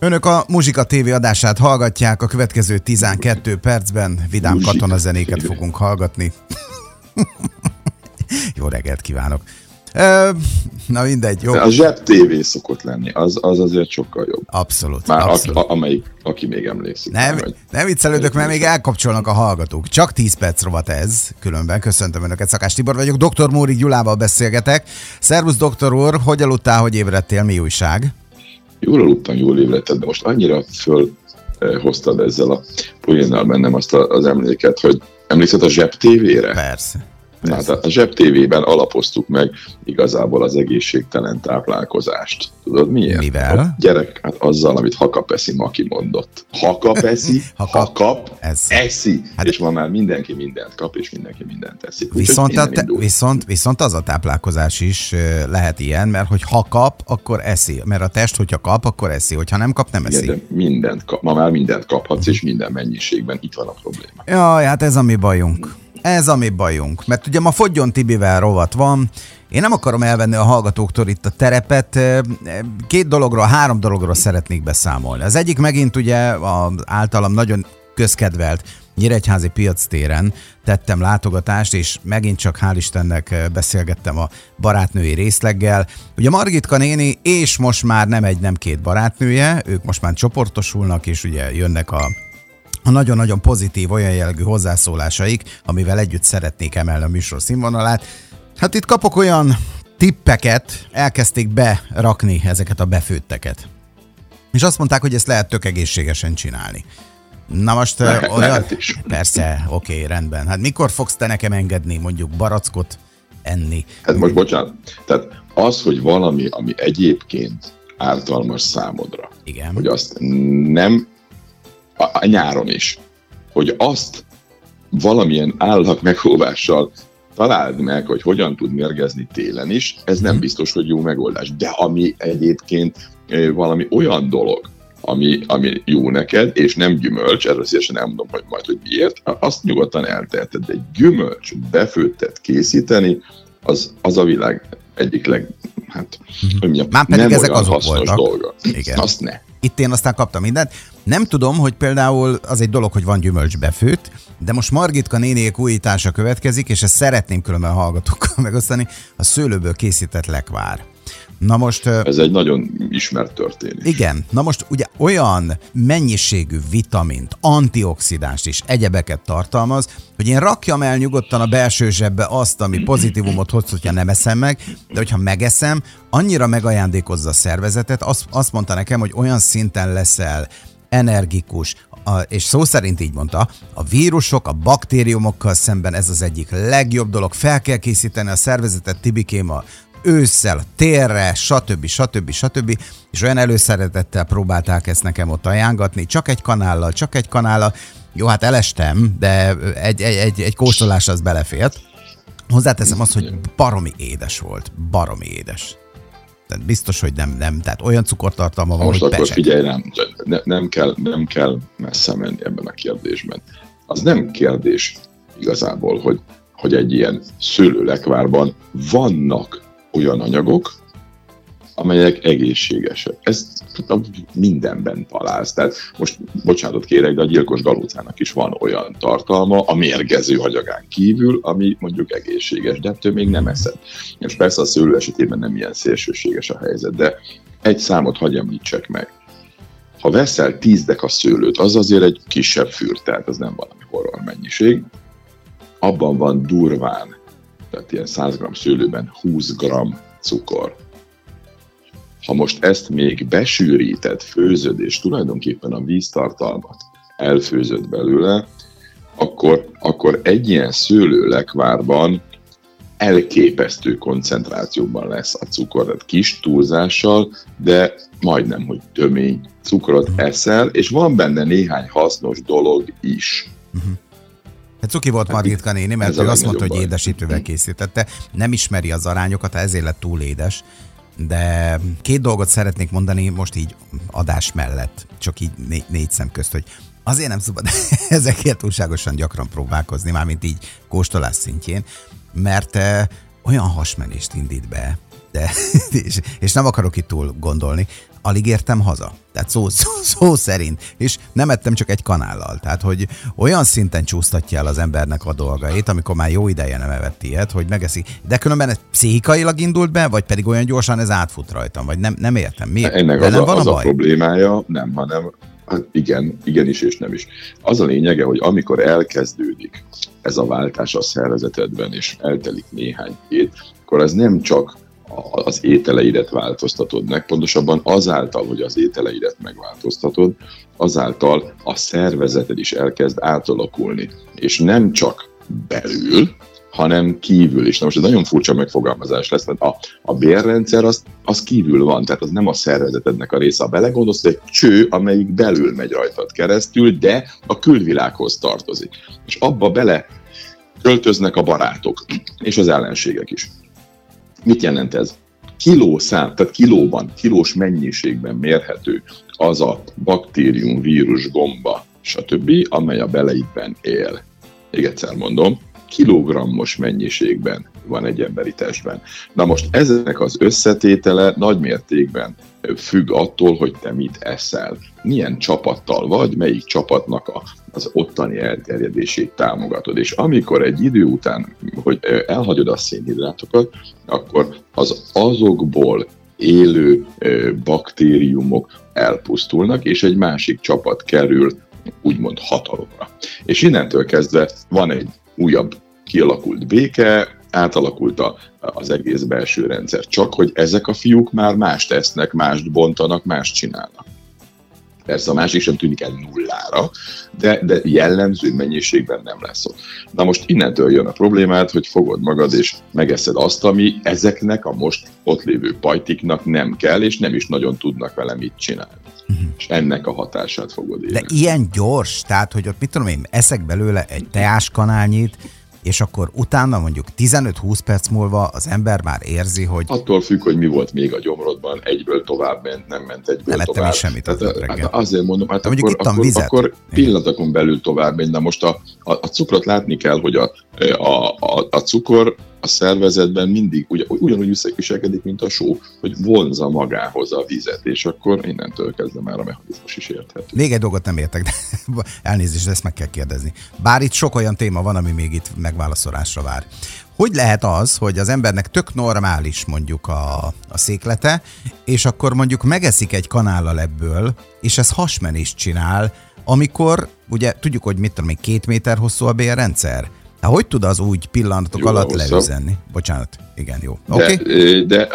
Önök a Muzsika TV adását hallgatják, a következő 12 percben vidám Muzsika katonazenéket TV. fogunk hallgatni. Jó reggelt kívánok! Na mindegy, jó. De a zseb TV szokott lenni, az, az azért sokkal jobb. Abszolút, Már aki, abszolút. a, amelyik, aki még emlékszik. Nem, hogy- nem viccelődök, mert még elkapcsolnak a hallgatók. Csak 10 perc rovat ez, különben. Köszöntöm Önöket, Szakás Tibor vagyok. Dr. Móri Gyulával beszélgetek. Szervusz, doktor úr, hogy aludtál, hogy ébredtél, mi újság? Jól aludtam, jól ébredtem, de most annyira föl eh, ezzel a poénnal bennem azt az emléket, hogy emlékszel a zseb TV-re? Persze. Na, hát a Zseb TV-ben alapoztuk meg igazából az egészségtelen táplálkozást. Tudod miért? Mivel? A gyerek, hát azzal, amit Hakapeszi Maki mondott. Hakapeszi, Hakap- hakap, Ez. eszi. Hát- és ma már mindenki mindent kap, és mindenki mindent. Úgyhogy Viszont, a te, viszont, viszont az a táplálkozás is lehet ilyen, mert hogy ha kap, akkor eszi. Mert a test, hogyha kap, akkor eszi. Hogyha nem kap, nem eszi. Igen, de mindent kap, ma már mindent kaphatsz, és minden mennyiségben itt van a probléma. Jaj, hát ez a mi bajunk. Ez a mi bajunk. Mert ugye ma Fogjon Tibivel rovat van, én nem akarom elvenni a hallgatóktól itt a terepet. Két dologról, három dologról szeretnék beszámolni. Az egyik megint ugye az általam nagyon közkedvelt Nyíregyházi piac téren tettem látogatást, és megint csak hál' Istennek beszélgettem a barátnői részleggel. Ugye Margitka néni, és most már nem egy, nem két barátnője, ők most már csoportosulnak, és ugye jönnek a a nagyon-nagyon pozitív olyan jellegű hozzászólásaik, amivel együtt szeretnék emelni a műsor színvonalát. Hát itt kapok olyan tippeket, elkezdték berakni ezeket a befőtteket. És azt mondták, hogy ezt lehet tök egészségesen csinálni. Na most ö, olyan... lehet is. Persze, oké, rendben. Hát mikor fogsz te nekem engedni mondjuk barackot enni? Hát most bocsánat, tehát az, hogy valami, ami egyébként ártalmas számodra, Igen. hogy azt nem, a, a nyáron is, hogy azt valamilyen állat megóvással találd meg, hogy hogyan tud mérgezni télen is, ez nem biztos, hogy jó megoldás. De ami egyébként valami olyan dolog, ami, ami jó neked, és nem gyümölcs, erről szívesen elmondom, hogy majd, hogy miért, azt nyugodtan elteheted, de gyümölcs befőttet készíteni, az, az a világ egyik leg, hát, hogy mondjam, Már pedig nem ezek olyan azok voltak. dolga. Igen. Azt ne. Itt én aztán kaptam mindent. Nem tudom, hogy például az egy dolog, hogy van gyümölcs befőtt, de most Margitka néniek újítása következik, és ezt szeretném különben hallgatókkal megosztani, a szőlőből készített lekvár. Na most... Ez egy nagyon ismert történet. igen, na most ugye olyan mennyiségű vitamint, antioxidást és egyebeket tartalmaz, hogy én rakjam el nyugodtan a belső zsebbe azt, ami pozitívumot hoz, hogyha nem eszem meg, de hogyha megeszem, annyira megajándékozza a szervezetet, azt, azt mondta nekem, hogy olyan szinten leszel energikus, a, és szó szerint így mondta, a vírusok, a baktériumokkal szemben ez az egyik legjobb dolog, fel kell készíteni a szervezetet Tibikém a ősszel, térre, stb. stb. stb. És olyan előszeretettel próbálták ezt nekem ott ajángatni, csak egy kanállal, csak egy kanállal. Jó, hát elestem, de egy, egy, egy, egy kóstolás az belefért. Hozzáteszem azt, hogy baromi édes volt. Baromi édes. Tehát biztos, hogy nem, nem. Tehát olyan cukortartalma van, Most hogy akkor pesek. figyelj rám, ne, nem, kell, nem kell messze menni ebben a kérdésben. Az nem kérdés igazából, hogy, hogy egy ilyen szőlőlekvárban vannak olyan anyagok, amelyek egészségesek. Ez mindenben találsz. Tehát most bocsánatot kérek, de a gyilkos galócának is van olyan tartalma, a mérgező hagyagán kívül, ami mondjuk egészséges, de ettől még nem eszed. És persze a szőlő esetében nem ilyen szélsőséges a helyzet, de egy számot hagy említsek meg. Ha veszel 10 deka szőlőt, az azért egy kisebb fűr, tehát az nem valami horror mennyiség. Abban van durván, tehát ilyen 100 g szőlőben 20 g cukor. Ha most ezt még besűríted, főzöd, és tulajdonképpen a víztartalmat elfőzöd belőle, akkor, akkor egy ilyen szőlőlekvárban elképesztő koncentrációban lesz a cukor, tehát kis túlzással, de majdnem, hogy tömény cukrot eszel, és van benne néhány hasznos dolog is. Hát cuki volt Margitka néni, mert ő azt mondta, legnagyobb hogy baj. édesítővel készítette. Nem ismeri az arányokat, ezért lett túl édes. De két dolgot szeretnék mondani most így adás mellett, csak így négy, négy szem közt, hogy azért nem szabad ezekért túlságosan gyakran próbálkozni, mármint így kóstolás szintjén, mert eh, olyan hasmenést indít be, de és, és nem akarok itt túl gondolni, alig értem haza. Tehát szó, szó, szó szerint. És nem ettem csak egy kanállal. Tehát, hogy olyan szinten csúsztatja el az embernek a dolgait, amikor már jó ideje nem evett ilyet, hogy megeszik. De különben ez pszichikailag indult be, vagy pedig olyan gyorsan ez átfut rajtam, vagy nem, nem értem. Miért? Ennek De az, nem a, van az a, a problémája, nem, hanem Hát igen, igenis és nem is. Az a lényege, hogy amikor elkezdődik ez a váltás a szervezetedben, és eltelik néhány hét, akkor ez nem csak az ételeidet változtatod meg, pontosabban azáltal, hogy az ételeidet megváltoztatod, azáltal a szervezeted is elkezd átalakulni. És nem csak belül, hanem kívül is. Na most ez nagyon furcsa megfogalmazás lesz, mert a, a bérrendszer az, az kívül van, tehát az nem a szervezetednek a része. A belegondolsz, egy cső, amelyik belül megy rajtad keresztül, de a külvilághoz tartozik. És abba bele költöznek a barátok, és az ellenségek is. Mit jelent ez? Kilószám, tehát kilóban, kilós mennyiségben mérhető az a baktérium, vírus, gomba, stb., amely a beleidben él. Még egyszer mondom, kilogrammos mennyiségben van egy emberi testben. Na most ezeknek az összetétele nagy mértékben függ attól, hogy te mit eszel. Milyen csapattal vagy, melyik csapatnak a, az ottani elterjedését támogatod. És amikor egy idő után, hogy elhagyod a szénhidrátokat, akkor az azokból élő baktériumok elpusztulnak, és egy másik csapat kerül úgymond hatalomra. És innentől kezdve van egy újabb kialakult béke, átalakult a, az egész belső rendszer. Csak hogy ezek a fiúk már más tesznek, mást bontanak, mást csinálnak. Persze a másik sem tűnik el nullára, de, de jellemző mennyiségben nem lesz ott. Na most innentől jön a problémát, hogy fogod magad és megeszed azt, ami ezeknek a most ott lévő pajtiknak nem kell, és nem is nagyon tudnak vele mit csinálni. Uh-huh. És ennek a hatását fogod érni. De ilyen gyors, tehát hogy ott mit tudom én, eszek belőle egy teáskanálnyit, és akkor utána mondjuk 15-20 perc múlva az ember már érzi, hogy... Attól függ, hogy mi volt még a gyomrodban, egyből tovább ment, nem ment egyből nem tovább. Nem semmit az hát, hát azért mondom, hát akkor, akkor, vizet. akkor pillanatokon belül tovább ment. De most a, a, a cukrot látni kell, hogy a, a, a, a cukor a szervezetben mindig ugy, ugyanúgy viselkedik, mint a só, hogy vonza magához a vizet, és akkor innentől kezdve már a mechanizmus is érthető. Még egy dolgot nem értek, de elnézést, ezt meg kell kérdezni. Bár itt sok olyan téma van, ami még itt megválaszolásra vár. Hogy lehet az, hogy az embernek tök normális mondjuk a, a széklete, és akkor mondjuk megeszik egy kanállal ebből, és ez hasmenést csinál, amikor ugye tudjuk, hogy mit tudom, két méter hosszú a bérrendszer, Hát hogy tud az úgy pillanatok jó, alatt leüzenni? Bocsánat, igen, jó. De, okay. de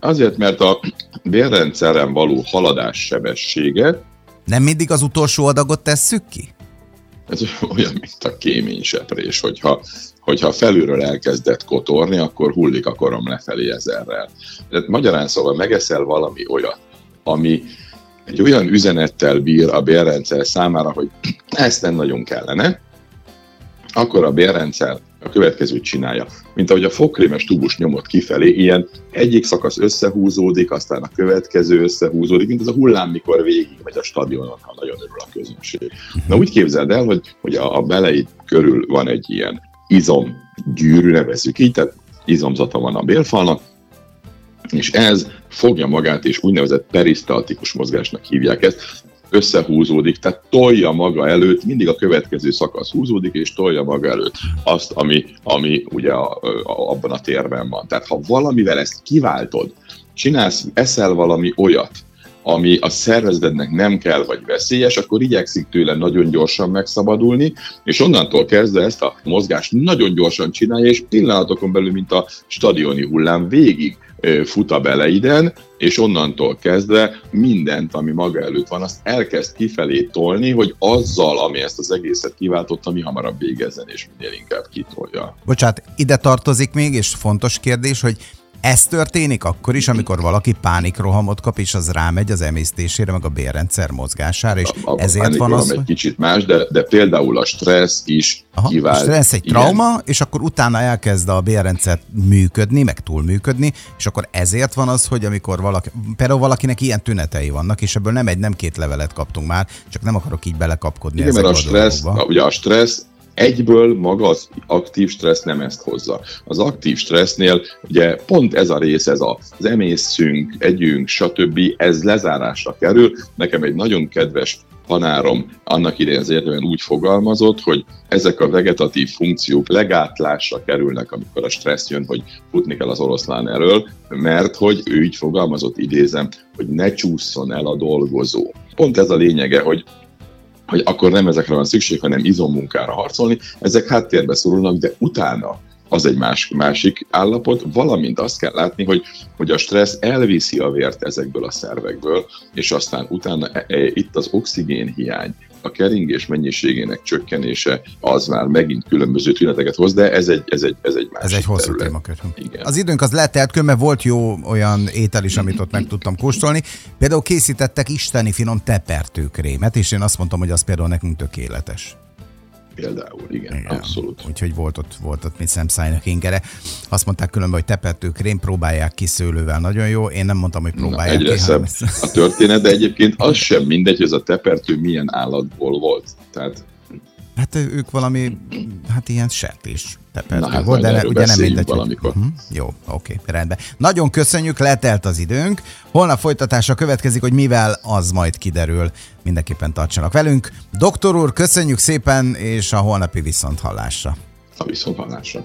azért, mert a bérrendszeren való haladás sebessége... Nem mindig az utolsó adagot tesszük ki? Ez olyan, mint a kéményseprés, hogyha, hogyha felülről elkezdett kotorni, akkor hullik a korom lefelé ezerrel. De magyarán szóval megeszel valami olyat, ami egy olyan üzenettel bír a bérrendszer számára, hogy ezt nem nagyon kellene, akkor a bérrendszer a következőt csinálja. Mint ahogy a fogkrémes tubus nyomott kifelé, ilyen egyik szakasz összehúzódik, aztán a következő összehúzódik, mint az a hullám, mikor végig megy a stadionon, ha nagyon örül a közönség. Na úgy képzeld el, hogy, hogy a, a beleid körül van egy ilyen izom gyűrű, nevezzük így, tehát izomzata van a bélfalnak, és ez fogja magát, és úgynevezett perisztaltikus mozgásnak hívják ezt, összehúzódik, tehát tolja maga előtt, mindig a következő szakasz húzódik, és tolja maga előtt azt, ami, ami ugye a, a, abban a térben van. Tehát ha valamivel ezt kiváltod, csinálsz, eszel valami olyat, ami a szervezetednek nem kell, vagy veszélyes, akkor igyekszik tőle nagyon gyorsan megszabadulni, és onnantól kezdve ezt a mozgást nagyon gyorsan csinálja, és pillanatokon belül, mint a stadioni hullám végig fut a beleiden, és onnantól kezdve mindent, ami maga előtt van, azt elkezd kifelé tolni, hogy azzal, ami ezt az egészet kiváltotta, mi hamarabb végezzen, és minél inkább kitolja. Bocsát, ide tartozik még, és fontos kérdés, hogy ez történik akkor is, amikor valaki pánikrohamot kap, és az rámegy az emésztésére, meg a bérrendszer mozgására, és a, a ezért van az, egy kicsit más, de, de például a stressz is Aha, kivált. A stressz egy trauma, igen. és akkor utána elkezd a bérrendszer működni, meg túlműködni, és akkor ezért van az, hogy amikor valaki, például valakinek ilyen tünetei vannak, és ebből nem egy, nem két levelet kaptunk már, csak nem akarok így belekapkodni igen, mert a stressz, a, ugye a stressz egyből maga az aktív stressz nem ezt hozza. Az aktív stressznél ugye pont ez a rész, ez az emészünk, együnk, stb. ez lezárásra kerül. Nekem egy nagyon kedves tanárom annak idején az értelemben úgy fogalmazott, hogy ezek a vegetatív funkciók legátlásra kerülnek, amikor a stressz jön, hogy futni kell az oroszlán erről, mert hogy ő így fogalmazott, idézem, hogy ne csúszson el a dolgozó. Pont ez a lényege, hogy hogy akkor nem ezekre van szükség, hanem izommunkára harcolni, ezek háttérbe szorulnak, de utána az egy más, másik állapot, valamint azt kell látni, hogy, hogy a stressz elviszi a vért ezekből a szervekből, és aztán utána e, e, itt az oxigén hiány, a keringés mennyiségének csökkenése az már megint különböző tüneteket hoz, de ez egy, ez egy, ez egy másik Ez egy hosszú terület. témakör. Igen. Az időnk az letelt, mert volt jó olyan étel is, amit ott meg tudtam kóstolni. Például készítettek isteni finom tepertőkrémet, és én azt mondtam, hogy az például nekünk tökéletes. Például, igen, igen. abszolút. Úgyhogy volt ott, volt ott mit szemszájnak ingere. Azt mondták különben, hogy tepertőkrém próbálják ki szőlővel, nagyon jó. Én nem mondtam, hogy próbálják Na, egyre ki. szebb a történet, de egyébként az sem mindegy, hogy ez a tepertő milyen állatból volt. Tehát Hát ők valami, hát ilyen sertés tepertő hát volt, de ne, ugye nem mindegy. Valamikor. Hogy... Uh-huh. Jó, oké, okay, rendben. Nagyon köszönjük, letelt az időnk. Holnap folytatása következik, hogy mivel az majd kiderül. Mindenképpen tartsanak velünk. Doktor úr, köszönjük szépen, és a holnapi viszont hallásra. A viszont hallásra.